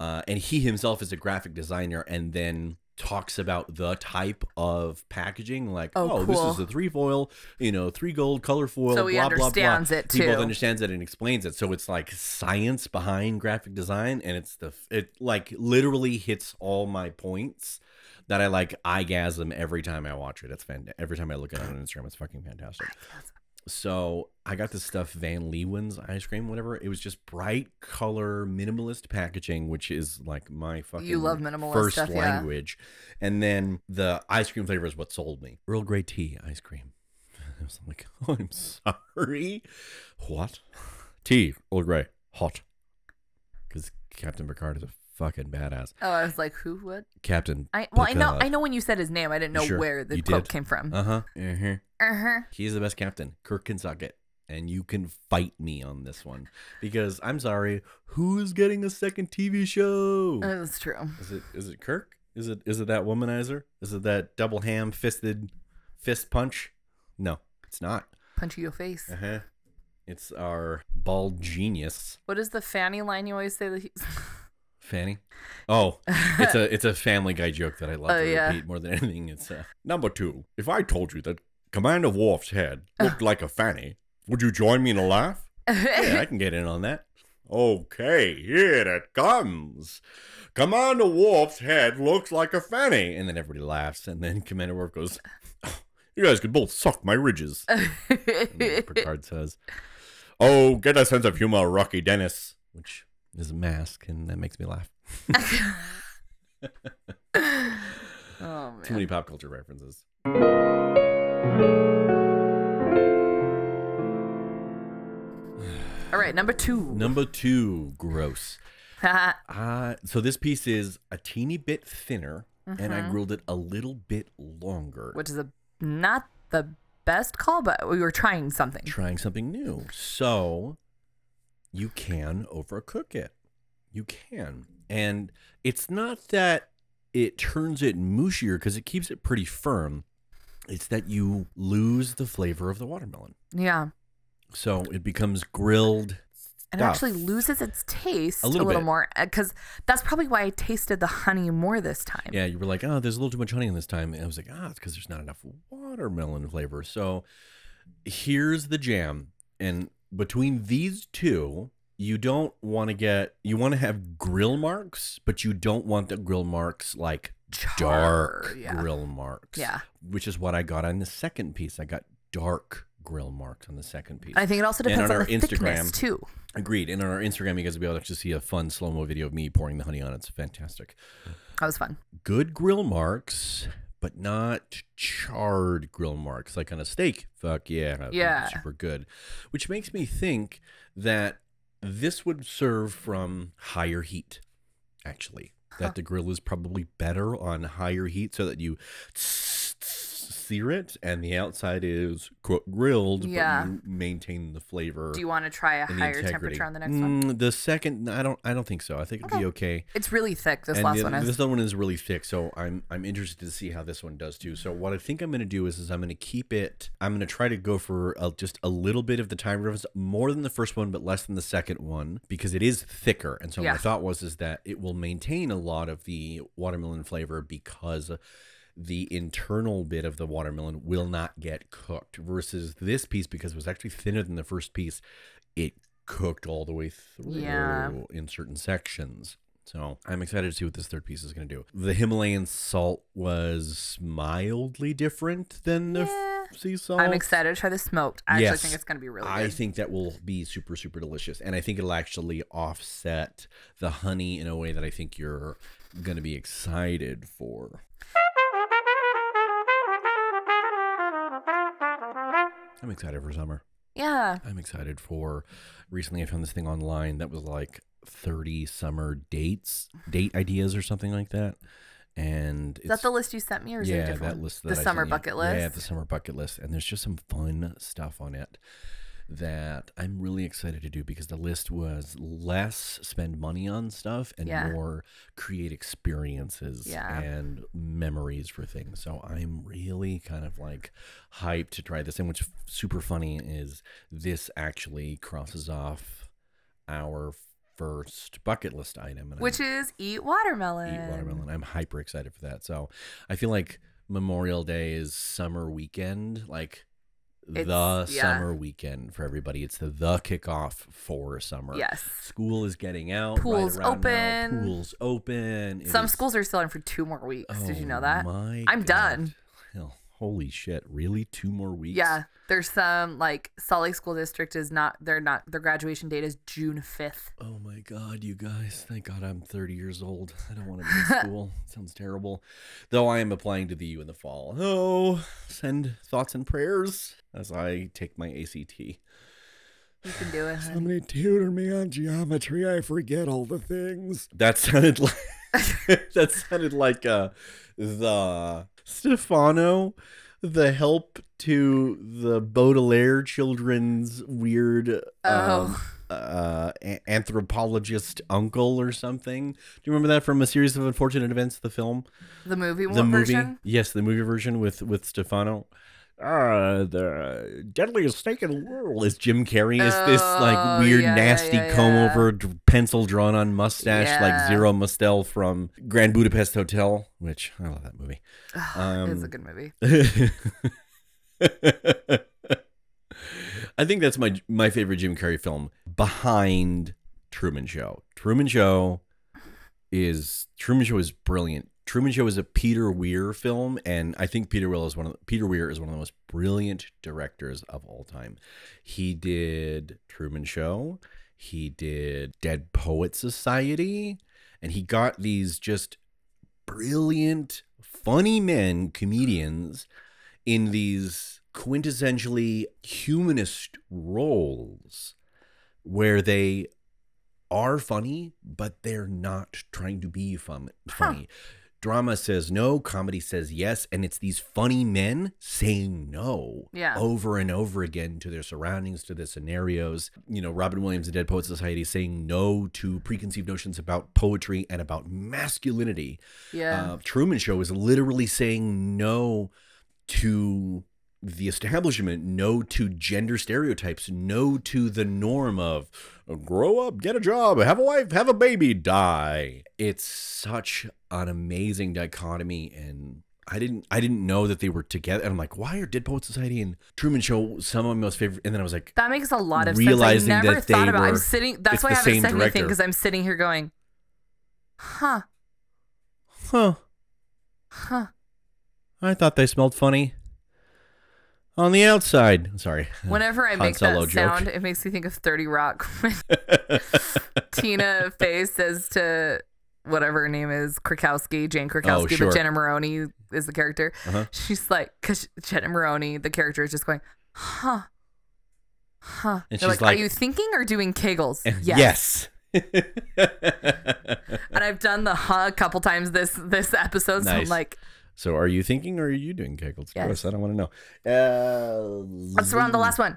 uh, and he himself is a graphic designer, and then talks about the type of packaging, like, Oh, oh, this is a three foil, you know, three gold color foil. So he blah, blah, blah. understands it, He both understands it and explains it. So it's like science behind graphic design, and it's the it like literally hits all my points that I like eyegasm every time I watch it. It's fantastic. Every time I look at it on Instagram, it's fucking fantastic. So I got this stuff Van Leeuwen's ice cream, whatever. It was just bright color, minimalist packaging, which is like my fucking you love minimalist first stuff, yeah. language. And then the ice cream flavor is what sold me. Earl Grey tea ice cream. I was like, oh, I'm sorry. What? Tea, Earl Grey, hot. Because Captain Picard is a fucking badass. Oh, I was like, who? What? Captain. I well, I know, I know when you said his name, I didn't know Sure, where the you quote did. came from. Uh huh. Uh-huh. Uh-huh. He's the best captain. Kirk can suck it. And you can fight me on this one. Because I'm sorry, who's getting a second TV show? That's true. Is it is it Kirk? Is it is it that womanizer? Is it that double ham fisted fist punch? No, it's not. Punch you your face. Uh-huh. It's our bald genius, What is the Fanny line you always say that he's Fanny. Oh, it's a it's a Family Guy joke that I love Oh, to yeah. repeat more than anything. It's uh, number two. If I told you that Commander Worf's head looked like a fanny, would you join me in a laugh? Yeah, I can get in on that. Okay, here it comes. Commander Worf's head looks like a fanny. And then everybody laughs. And then Commander Worf goes, "Oh, You guys could both suck my ridges. Picard says, Oh, get a sense of humor, Rocky Dennis. Which is a mask, and that makes me laugh. oh Too many pop culture references. All right, number two. Number two, gross. Uh, so this piece is a teeny bit thinner, and I grilled it a little bit longer. Which is a not the best call, but we were trying something. trying something new. So you can overcook it. You can. And it's not that it turns it mushier because it keeps it pretty firm. It's that you lose the flavor of the watermelon. Yeah. So it becomes grilled. And it actually loses its taste A a little little, more because that's probably why I tasted the honey more this time. Yeah, you were like, oh, there's a little too much honey in this time. And I was like, ah, it's because there's not enough watermelon flavor. So here's the jam. And between these two, you don't want to get, you want to have grill marks, but you don't want the grill marks like dark yeah. grill marks. Yeah. Which is what I got on the second piece. I got dark grill marks on the second piece. I think it also And depends on on, our Instagram- too. Agreed. And on our Instagram, you guys will be able to actually see a fun slow mo video of me pouring the honey on it. It's fantastic. That was fun. good grill marks, but not charred grill marks like on a steak. Fuck yeah. Yeah. Super good. Which makes me think that this would serve from higher heat, actually. That the grill is probably better on higher heat so that you sear it and the outside is quote, grilled, Yeah. but you maintain the flavor. Do you want to try a higher integrity. temperature on the next one? Mm, The second, I don't, I don't think so. I think it'd be okay. It's really thick. This And last the- one is. This other one is really thick, so I'm I'm interested to see how this one does too. So what I think I'm going to do is, is I'm going to keep it. I'm going to try to go for a, just a little bit of the time difference, more than the first one, but less than the second one, because it is thicker. And so Yeah. my thought was is that it will maintain a lot of the watermelon flavor because the internal bit of the watermelon will not get cooked. Versus this piece, because it was actually thinner than the first piece, it cooked all the way through Yeah. in certain sections. So I'm excited to see what this third piece is going to do. The Himalayan salt was mildly different than the f- Yeah. sea salt. I'm excited to try the smoked. I actually think it's gonna be really I good. think that will be super, super delicious. And I think it'll actually offset the honey in a way that I think you're going to be excited for. I'm excited for summer. yeah. I'm excited for. Recently, I found this thing online that was like 30 summer dates, date ideas, or something like that. And Is that the list you sent me, or is it yeah, different that list. The I summer sent you. bucket list. Yeah, the summer bucket list, and there's just some fun stuff on it that I'm really excited to do because the list was less spend money on stuff and Yeah. more create experiences Yeah. and memories for things. So I'm really kind of like hyped to try this. And what's super funny is this actually crosses off our first bucket list item, and Which I'm- is eat watermelon. eat watermelon. I'm hyper excited for that. So I feel like Memorial Day is summer weekend, like the yeah. summer weekend for everybody. It's the, the kickoff for summer. Yes. School is getting out. Pools right around now. open. Pools open. It Some is- schools are still in for two more weeks. Did you know Oh that? My I'm God. done. Hell, holy shit! Really? Two more weeks? Yeah, there's some like Salt Lake School District is not. They're not. Their graduation date is June fifth. Oh my god, you guys. Thank God I'm 30 years old. I don't want to be in school. Sounds terrible. Though I am applying to the U in the fall. Oh, send thoughts and prayers as I take my ACT. You can do it. honey. Somebody tutor me on geometry. I forget all the things. That sounded like that sounded like uh the Stephano, the help to the Baudelaire children's weird um, Oh. uh, a- anthropologist uncle or something. Do you remember that from a series of unfortunate events? The film, The movie the movie, version. yes, the movie version with with Stephano. Uh, the deadliest snake in the world is Jim Carrey. Is this Oh, like weird, yeah, nasty yeah, comb yeah. over d- pencil drawn on mustache, like Zero Mostel from Grand Budapest Hotel? Which I love that movie. it's a Um, good movie. I think that's my my favorite Jim Carrey film behind Truman Show. Truman Show is Truman Show is brilliant. Truman Show is a Peter Weir film, and I think Peter Weir is one of the, Peter Weir is one of the most brilliant directors of all time. He did Truman Show, he did Dead Poet Society, and he got these just brilliant, funny men, comedians in these quintessentially humanist roles where they are funny, but they're not trying to be fun, funny. Drama says no, comedy says yes, and it's these funny men saying no Yeah. over and over again to their surroundings, to their scenarios. You know, Robin Williams in Dead Poet Society saying no to preconceived notions about poetry and about masculinity. Yeah. Uh, Truman Show is literally saying no to the establishment, no to gender stereotypes, no to the norm of grow up, get a job, have a wife, have a baby, die. It's such an amazing dichotomy and I didn't I didn't know that they were together and I'm like, why are Dead Poet Society and Truman Show some of my most favorite and then I was like, that makes a lot of realizing sense. I never that thought about. I'm were- sitting. That's why I haven't said anything because I'm sitting here going, huh, huh, huh. I thought they smelled funny. On the outside. Sorry. Whenever I make that joke. sound, it makes me think of Thirty Rock when Tina Fey says to whatever her name is, Krakowski, Jane Krakowski, Oh, sure. but Jenna Maroney is the character. Uh-huh. She's like, because Jenna Maroney, the character, is just going, huh, huh. And They're she's like, like- are you thinking or doing kegels? yes. And I've done the huh a couple times this this episode, so I'm like, so are you thinking or are you doing kegels? Yes. Gross, I don't want to know. Uh, let's run the last one.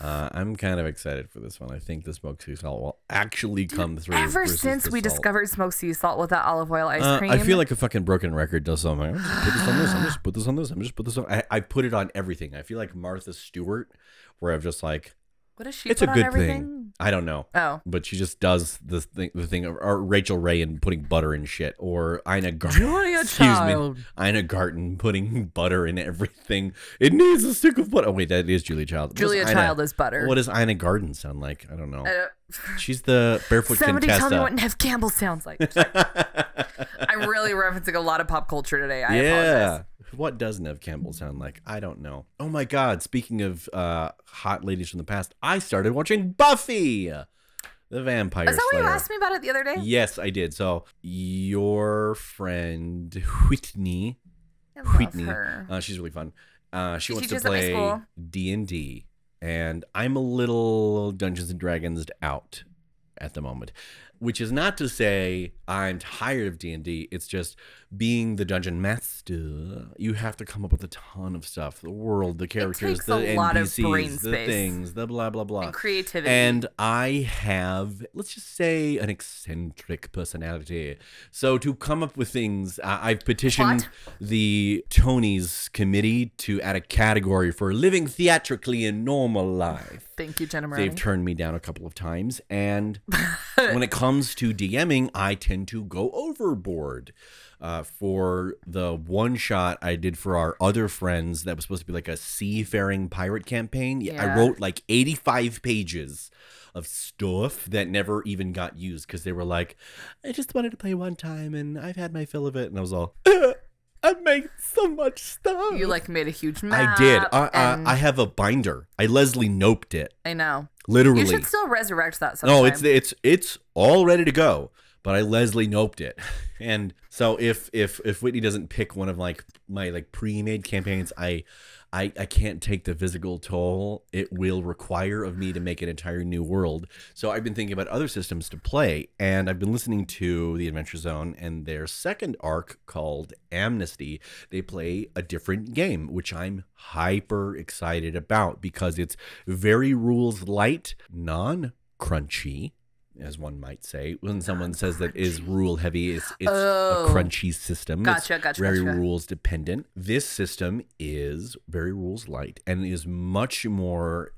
Uh, I'm kind of excited for this one. I think the smoked sea salt will actually come through. Ever since we salt. discovered smoked sea salt with that olive oil ice Uh, cream, I feel like a fucking broken record does something. I'm just put this on this. I'm just put this on this. I'm just put this on. I, I put it on everything. I feel like Martha Stewart, where I'm just like, What does she It's put a on good everything? thing. I don't know. Oh. But she just does the thing, the thing of or Rachael Ray and putting butter in shit, or Ina Garten. Julia excuse Child. me, Ina Garten putting butter in everything. It needs a stick of butter. Oh wait, that is Julia Child. What Julia Ina- Child is butter. What does Ina Garten sound like? I don't know. I don't- She's the barefoot Somebody Contessa. tell me what Neve Campbell sounds like. I'm really referencing a lot of pop culture today. I yeah. apologize. What does Neve Campbell sound like? I don't know. Oh my God. Speaking of uh, hot ladies from the past, I started watching Buffy, the Vampire Is that what you asked me about it the other day? Yes, I did. So your friend Whitney, Whitney, uh, she's really fun. Uh, she, She wants to teaches at my play. D and D, and I'm a little Dungeons and Dragons out at the moment. Which is not to say I'm tired of D and D. It's just being the dungeon master. You have to come up with a ton of stuff: the world, the characters, the a lot of NPCs, the things, the blah blah blah. and creativity. And I have, let's just say, an eccentric personality. So to come up with things, I I've petitioned the Tonys committee to add a category for living theatrically in normal life. Thank you, Jenna They've turned me down a couple of times. And when it comes to DMing, I tend to go overboard. Uh, for the one shot I did for our other friends, that was supposed to be like a seafaring pirate campaign. Yeah. I wrote like 85 pages of stuff that never even got used because they were like, I just wanted to play one time and I've had my fill of it. And I was all, I made so much stuff. you like made a huge map. I did. I, and I, I have a binder. I Leslie Knoped it. I know. Literally. You should still resurrect that sometime. No, it's it's it's all ready to go, but I Leslie Knoped it. And so if if if Whitney doesn't pick one of like my like pre-made campaigns, I I I can't take the physical toll it will require of me to make an entire new world. So I've been thinking about other systems to play, and I've been listening to the Adventure Zone and their second arc called Amnesty. They play a different game, which I'm hyper excited about because it's very rules light, non crunchy, as one might say. When someone says that is rule heavy, it's, it's Oh. a crunchy system. It's Gotcha, gotcha, Very gotcha. rules dependent. This system is very rules light and is much more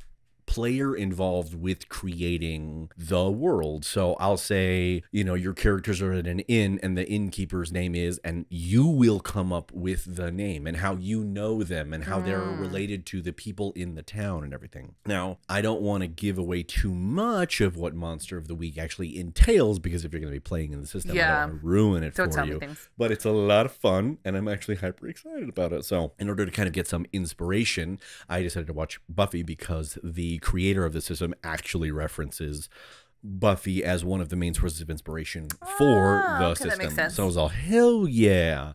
player involved with creating the world. So I'll say, you know, your characters are at an inn and the innkeeper's name is, and you will come up with the name and how you know them and how they're Mm. related to the people in the town and everything. Now, I don't want to give away too much of what Monster of the Week actually entails because if you're going to be playing in the system, I don't want to ruin it Don't for you but it's a lot of fun and i'm actually hyper excited about it so in order to kind of get some inspiration i decided to watch buffy because the creator of the system actually references buffy as one of the main sources of inspiration for Ah, the system so i was all hell yeah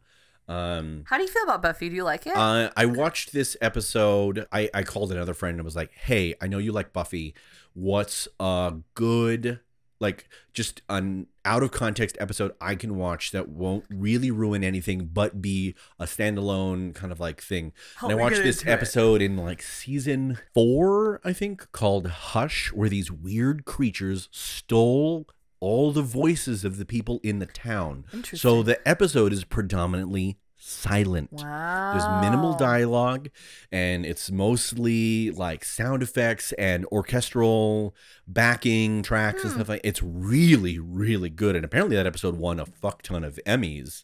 um How do you feel about Buffy? Do you like it? uh, I watched this episode. I, I called another friend and was like, "Hey, I know you like Buffy. What's a good, like, just an out of context episode I can watch that won't really ruin anything, but be a standalone kind of like thing?" Help and I watched this into it. episode in like season four, I think, called Hush, where these weird creatures stole all the voices of the people in the town. So the episode is predominantly silent. wow. There's minimal dialogue, and it's mostly like sound effects and orchestral backing tracks and Hmm. stuff like. It's really, really good. And apparently, that episode won a fuck ton of Emmys,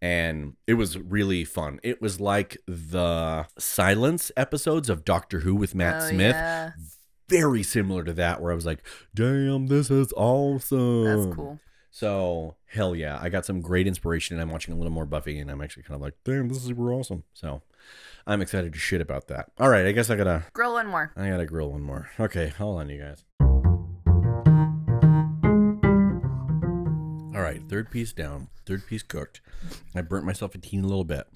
and it was really fun. It was like the silence episodes of Doctor Who with Matt Oh, Smith. Yeah. Very similar to that, where I was like, "Damn, this is awesome." That's cool. So hell yeah, I got some great inspiration, and I'm watching a little more Buffy, and I'm actually kind of like, damn, this is super awesome. So I'm excited to shit about that. All right, I guess I gotta, Grill one more. I gotta grill one more. Okay, hold on, you guys. All right, third piece down, third piece cooked. I burnt myself a teeny little bit.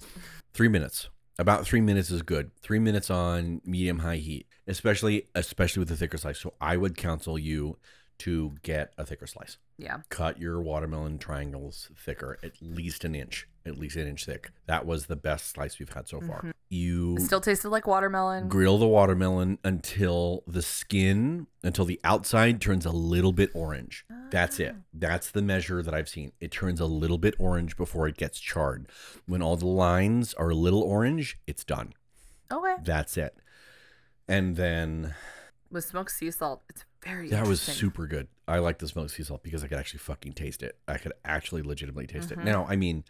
Three minutes. About three minutes is good. Three minutes on medium high heat, especially especially with the thicker slice. So I would counsel you to get a thicker slice Yeah. cut your watermelon triangles thicker, at least an inch, at least an inch thick. That was the best slice we've had so far. Mm-hmm. You It still tasted like watermelon. grill the watermelon until the skin, until the outside turns a little bit orange. That's it. Ah. That's the measure that I've seen. It turns a little bit orange before it gets charred. When all the lines are a little orange, it's done. Okay. That's it. And then with smoked sea salt. It's very That was super good. I like the smoked sea salt because I could actually fucking taste it. I could actually legitimately taste Mm-hmm. it. Now, I mean,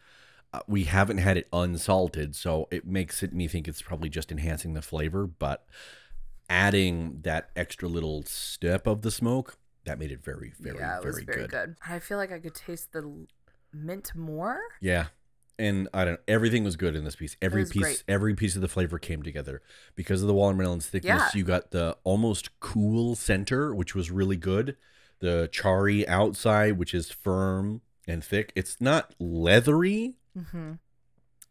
uh, we haven't had it unsalted, so it makes it me think it's probably just enhancing the flavor. But adding that extra little step of the smoke that made it very, very, yeah, it was very, very good. good. I feel like I could taste the mint more. Yeah. And I don't everything was good in this piece. Every piece great. every piece of the flavor came together. Because of the watermelon's thickness, Yeah. you got the almost cool center, which was really good. The charry outside, which is firm and thick. It's not leathery, hmm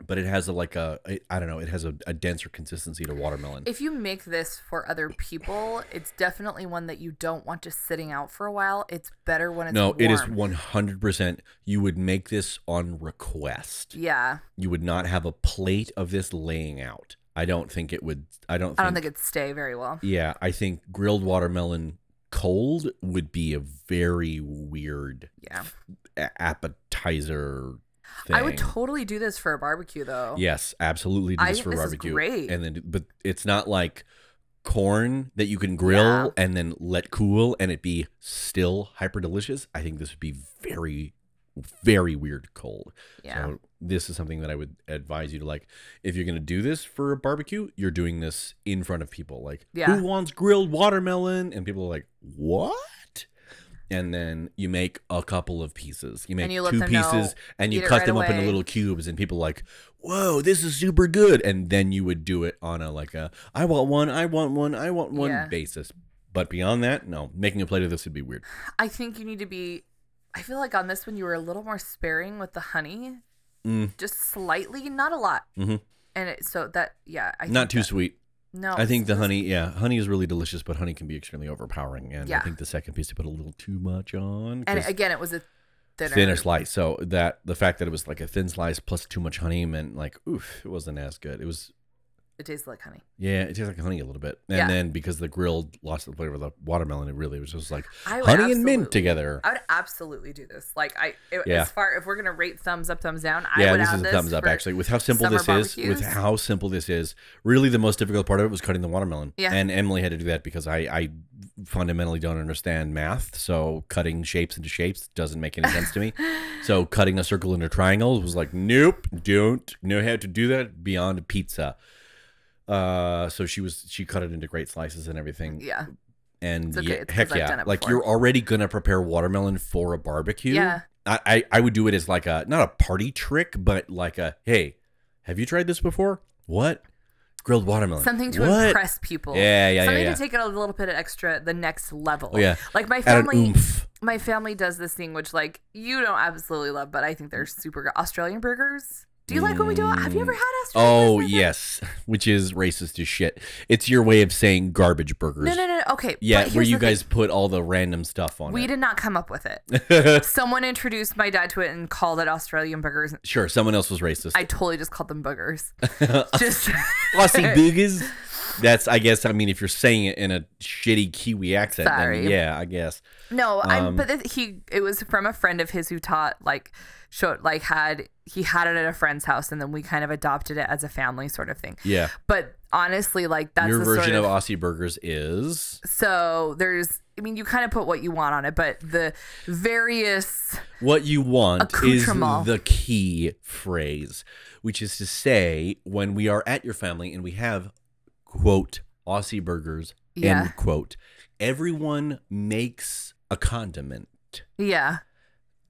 but it has a like a I don't know, it has a, a denser consistency to watermelon. If you make this for other people, it's definitely one that you don't want just sitting out for a while. It's better when it's no, It is one hundred percent. You would make this on request. Yeah, You would not have a plate of this laying out. I don't think it would. I don't. Think, I don't think it'd stay very well. Yeah, I think grilled watermelon cold would be a very weird Yeah, appetizer thing. I would totally do this for a barbecue though. Yes, absolutely do I this think for this is barbecue. great. And then but it's not like corn that you can grill Yeah. and then let cool and it be still hyper delicious. I think this would be very very weird cold. Yeah. So this is something that I would advise you to like if you're going to do this for a barbecue, you're doing this in front of people like Yeah. who wants grilled watermelon and people are like, "What?" And then you make a couple of pieces. You make you two know, pieces and you cut right them up into little cubes and people are like, "Whoa, this is super good." And then you would do it on a like a I want one, I want one, I want one Yeah. basis. But beyond that, no. Making a plate of this would be weird. I think you need to be. I feel like on this one you were a little more sparing with the honey, Mm, just slightly, not a lot. Mhm. And it, so that yeah, I not too that- sweet. No, I think the honey, yeah, honey is really delicious, but honey can be extremely overpowering. And I think the second piece you put a little too much on. And again, it was a thinner. thinner slice. So that the fact that it was like a thin slice plus too much honey meant like, oof, it wasn't as good. It was It tastes like honey. yeah, it tastes like honey a little bit. And Yeah. then because the grilled lost the flavor of the watermelon, it really was just like I would honey and mint absolutely- together. I would absolutely do this. Like I, it, Yeah. as far if we're gonna rate thumbs up, thumbs down, I yeah, would this add is a thumbs up for- actually. With how simple summer this is, with barbecues. how simple this is, really the most difficult part of it was cutting the watermelon. Yeah. And Emily had to do that because I, I fundamentally don't understand math. So cutting shapes into shapes doesn't make any sense to me. So cutting a circle into triangles was like, nope, don't know how to do that beyond pizza. Uh, so she was she cut it into great slices and everything. Yeah, And okay, yeah, heck yeah, like you're already gonna prepare watermelon for a barbecue. Yeah. I, I I would do it as like a not a party trick, but like a hey, have you tried this before? What grilled watermelon? something to What? impress people. Yeah, yeah, yeah, Something yeah. to take it a little bit extra, the next level. Oh, yeah. Like my family, my family does this thing which like you don't absolutely love, but I think they're super good. Australian burgers. Do you like when we do it? Have you ever had Australian Oh like yes, which is racist as shit. It's your way of saying garbage burgers. No, no, no. no. Okay. Yeah, where you the thing. guys put all the random stuff on We it. did not come up with it. Someone introduced my dad to it and called it Australian burgers. sure, someone else was racist. I totally just called them boogers. just Aussie boogers. That's I guess I mean if you're saying it in a shitty Kiwi accent, Sorry. then yeah, I guess. no. Um, But it- he, it was from a friend of his who taught like, showed like had he had it at a friend's house, and then we kind of adopted it as a family sort of thing. Yeah. But honestly, like that's Your the version sort of of, Aussie burgers is so there's. I mean, you kind of put what you want on it, but the various what you want is the key phrase, which is to say when we are at your family and we have quote Aussie burgers Yeah. end quote, everyone makes a condiment yeah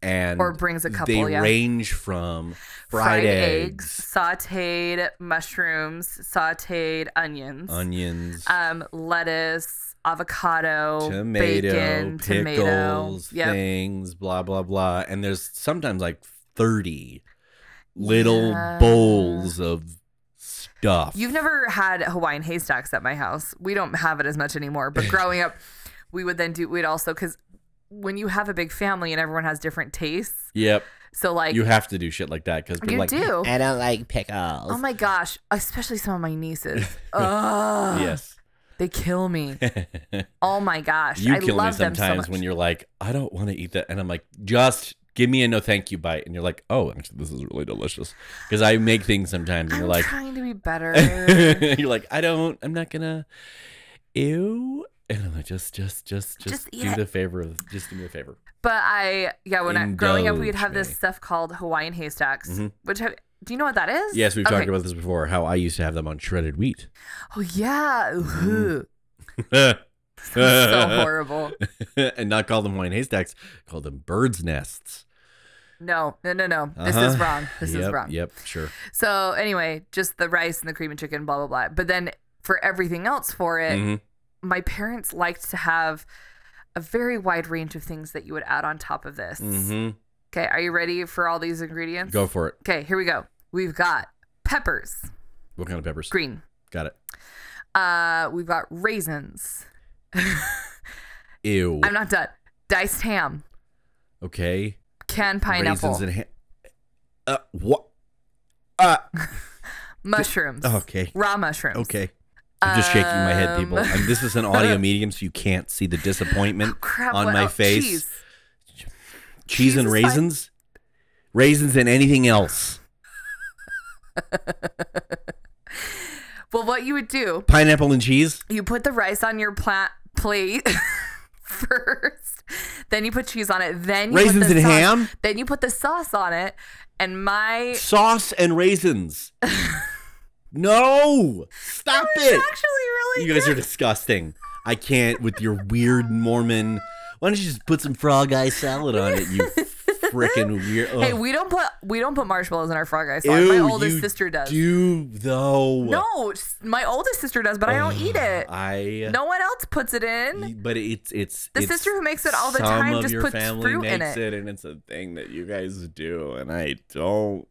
and Or brings a couple, They yeah. range from fried, eggs, sautéed mushrooms, sautéed onions, onions, um, lettuce, avocado, tomato, bacon, tomato. pickles, Yep. things, blah blah blah. And there's sometimes like thirty little Yeah. bowls of stuff. You've never had Hawaiian haystacks at my house. We don't have it as much anymore. But growing up, we would then do. We'd also because when you have a big family and everyone has different tastes, Yep, so like you have to do shit like that because people you like do. I don't like pickles. Oh my gosh, especially some of my nieces. Ugh, yes, they kill me. Oh my gosh, you I kill me love them so sometimes much. when you're like, I don't want to eat that, and I'm like, just give me a no thank you bite, and you're like, oh, actually, this is really delicious because I make things sometimes, and I'm you're like, trying to be better. you're like, I don't, I'm not gonna, ew. And I'm like, just, just, just, just, Just do the favor. of Just do me a favor. But I, yeah, when I growing up, we'd Indulge have this stuff called Hawaiian haystacks, Mhm. which have, do you know what that is? Yes, we've Okay. talked about this before. How I used to have them on shredded wheat. Oh yeah, Ooh. so horrible. and not call them Hawaiian haystacks. Call them birds' nests. No, no, no, no. This is Uh-huh. wrong. This is wrong. Yep, sure. So anyway, just the rice and the cream and chicken, blah blah blah. But then for everything else for it, Mhm. my parents liked to have a very wide range of things that you would add on top of this. Mhm. Okay, are you ready for all these ingredients? Go for it. Okay, here we go. We've got peppers, What kind of peppers? green. Got it. Uh, we've got raisins. Ew. I'm not done. Diced ham, okay. canned pineapple, Raisins and ha- uh, what? Uh, mushrooms, okay. raw mushrooms. Okay. I'm just shaking my head, people. Um, And this is an audio medium, so you can't see the disappointment Crap, on what my else? face. Cheese. Cheese, Cheese and is fine. raisins? Raisins and anything else. Well, what you would do, Pineapple and cheese? you put the rice on your pla- plate first, then you put cheese on it, then you Raisins put the and sauce, ham? then you put the sauce on it, and my Sauce and raisins. no! Stop it! actually really You guys good. are disgusting. I can't with your weird Mormon. Why don't you just put some frog eye salad on it, you freaking weird. Hey, we don't put we don't put marshmallows in our frog eye salad. my oldest sister does. Do though. No, my oldest sister does, but I don't eat it. I. No one else puts it in. But it's it's The it's sister who makes it all the time just your puts family fruit in makes it. and it's a thing that you guys do, and I don't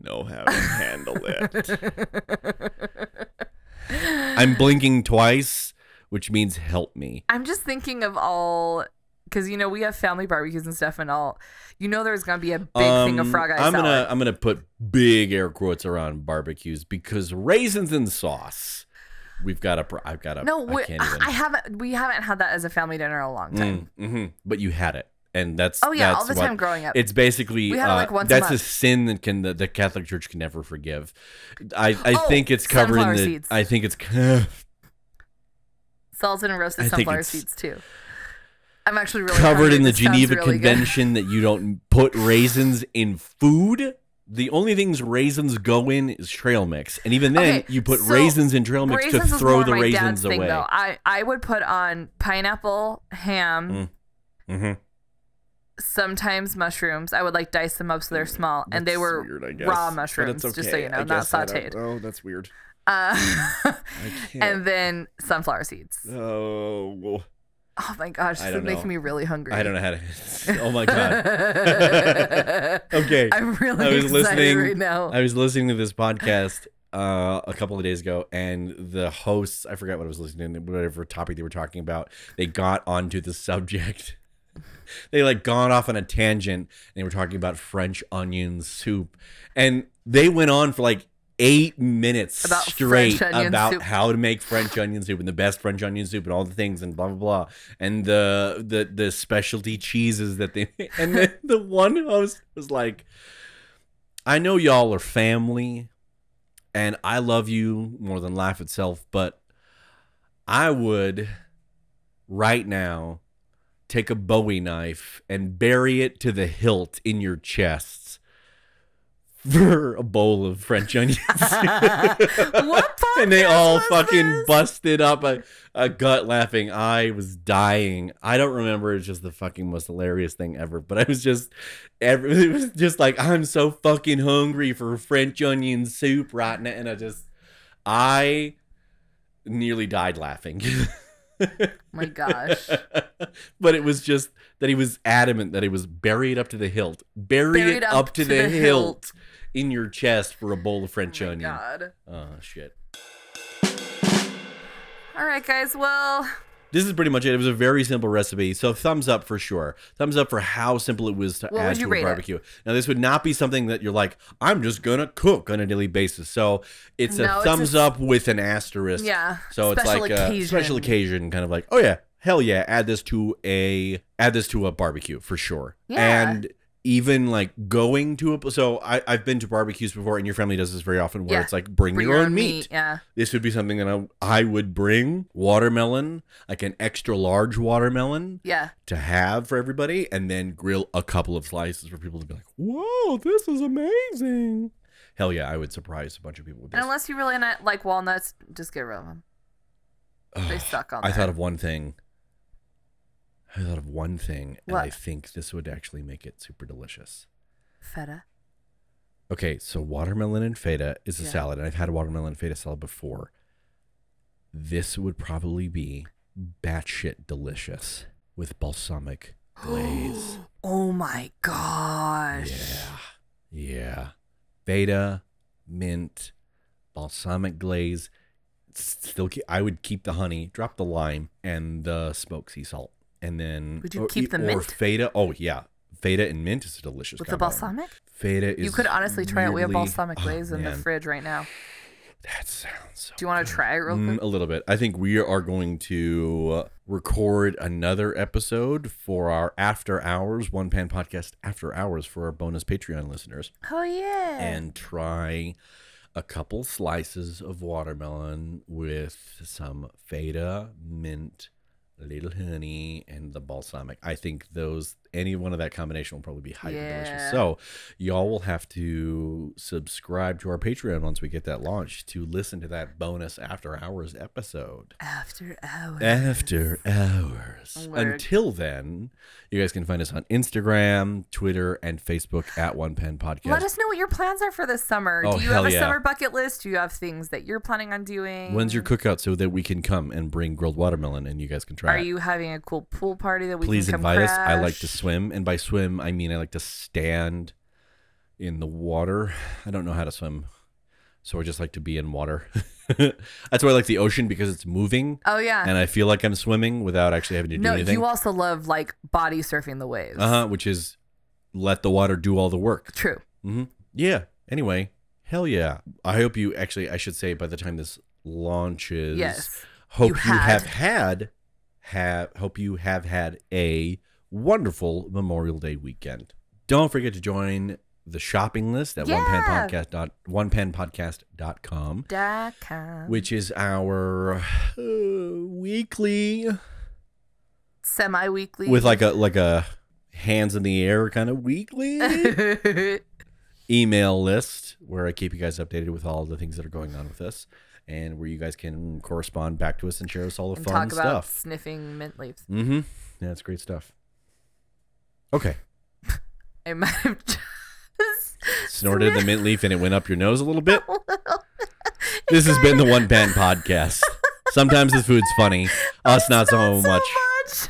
know how to handle it. I'm blinking twice, which means help me. I'm just thinking of all because you know we have family barbecues and stuff and all. You know, there's gonna be a big thing of Um, frog eye I'm salad. gonna I'm gonna put big air quotes around barbecues because raisins and sauce. We've got a. I've got a. no, I we, can't even. I haven't. We haven't had that as a family dinner in a long time. Mm, mhm. But you had it, and that's. Oh yeah, all that's the what- time growing up. It's basically We had it, uh, like, once a that's a month. sin that can the, the Catholic Church can never forgive. I I Oh, think it's covered in the. seeds. I think it's. Salted and roasted sunflower seeds too. I'm actually really covered hungry. in the This Geneva really good. Convention that you don't put raisins in food. The only things raisins go in is trail mix, and even then, Okay, you put so raisins in trail mix to throw the raisins thing, away. though. I I would put on pineapple, ham, Mm. hmm sometimes mushrooms. I would like dice them up so they're small, and they were weird, raw mushrooms. it's Just so you know, I not guess I don't- sautéed. Oh, that's weird. Uh, and then sunflower seeds. oh, well, Oh my gosh, this is making me really hungry. I don't know how to. Oh my god. Okay. I'm really I was listening. right now. I was listening to this podcast uh, a couple of days ago, and the hosts, I forgot what I was listening to, whatever topic they were talking about, they got onto the subject. they like gone off on a tangent, and they were talking about French onion soup, and they went on for like eight minutes About straight about soup. how to make French onion soup and the best French onion soup and all the things and blah blah blah and the the the specialty cheeses that they and then the one host was like I know y'all are family and I love you more than life itself, but I would right now take a Bowie knife and bury it to the hilt in your chests for a bowl of French onions. What and they all fucking this? busted up a, a gut laughing. I was dying. I don't remember. It's just the fucking most hilarious thing ever. But I was just, every, it was just like I'm so fucking hungry for French onion soup right now, and I just, I nearly died laughing. my gosh. but it was just that he was adamant that he was buried up to the hilt. Buried it up up, to, to the, the hilt in your chest for a bowl of Oh French my onion. God. Oh shit. All right, guys. Well, This is pretty much it. It was a very simple recipe. So thumbs up for sure. Thumbs up for how simple it was to What add to a rate it? barbecue. Now this would not be something that you're like, I'm just gonna cook on a daily basis. So it's No, a it's thumbs a up with an asterisk. yeah. So it's like a special occasion, kind of like, oh yeah, hell yeah, add this to a add this to a barbecue for sure. Yeah. And even like going to a so I, I've been to barbecues before and your family does this very often where Yeah. it's like bring, Bring your, own, meat. Yeah. This would be something that I, I would bring watermelon, like an extra large watermelon Yeah. to have for everybody, and then grill a couple of slices for people to be like, "Whoa, this is amazing!" Hell yeah, I would surprise a bunch of people with this. And unless you really like walnuts, just get rid of them. They suck on I there. thought of one thing. I thought of one thing, and I think this would actually make it super delicious. feta. Okay, so watermelon and feta is a Yeah. salad, and I've had a watermelon and feta salad before. This would probably be batshit delicious with balsamic glaze. Oh my gosh. yeah, yeah. Feta, mint, balsamic glaze. Still, ke- I would keep the honey, drop the lime, and the smoked sea salt, and then Would you or, keep the or mint? feta? Oh yeah, feta and mint is a delicious. With the balsamic? Feta is. You could honestly try it. We have balsamic oh, glaze in the fridge right now. That sounds so. Do you want to try it real Mm, quick? a little bit. I think we are going to record another episode for our after hours one pan podcast after hours for our bonus Patreon listeners Oh yeah. and try a couple slices of watermelon with some feta, mint, little honey, and the balsamic. I think those any one of that combination will probably be hyper delicious. So y'all will have to subscribe to our Patreon once we get that launched to listen to that bonus after hours episode. After hours. After hours. Word. Oh, Until then, you guys can find us on Instagram, Twitter, and Facebook at One Pan Podcast. Let us know what your plans are for this summer. Oh, Do you hell have a yeah. summer bucket list? Do you have things that you're planning on doing? When's your cookout so that we can come and bring grilled watermelon and you guys can try Are it? you having a cool pool party that we Please can come Please invite us. I like to crash? Swim, and by swim I mean I like to stand in the water. I don't know how to swim, so I just like to be in water. That's why I like the ocean because it's moving, Oh yeah. and I feel like I'm swimming without actually having to do anything. no, anything. you also love like body surfing the waves. Uh huh. Which is let the water do all the work. True. Mm-hmm. Yeah. Anyway, hell yeah. I hope you actually. I should say by the time this launches. Yes. Hope You you, have had have hope you have had a wonderful Memorial Day weekend. Don't forget to join the shopping list at Yeah. onepanpodcast dot com. which is our uh, weekly Semi-weekly. with like a like a hands in the air kind of weekly email list where I keep you guys updated with all the things that are going on with us and where you guys can correspond back to us and share us all the and fun talk about stuff. sniffing mint leaves. Mm-hmm. Yeah, it's great stuff. Okay. I might have just Snorted the mint leaf and it went up your nose a little bit. This has been the One Pan Podcast. Sometimes the food's funny. Us not so so much. much.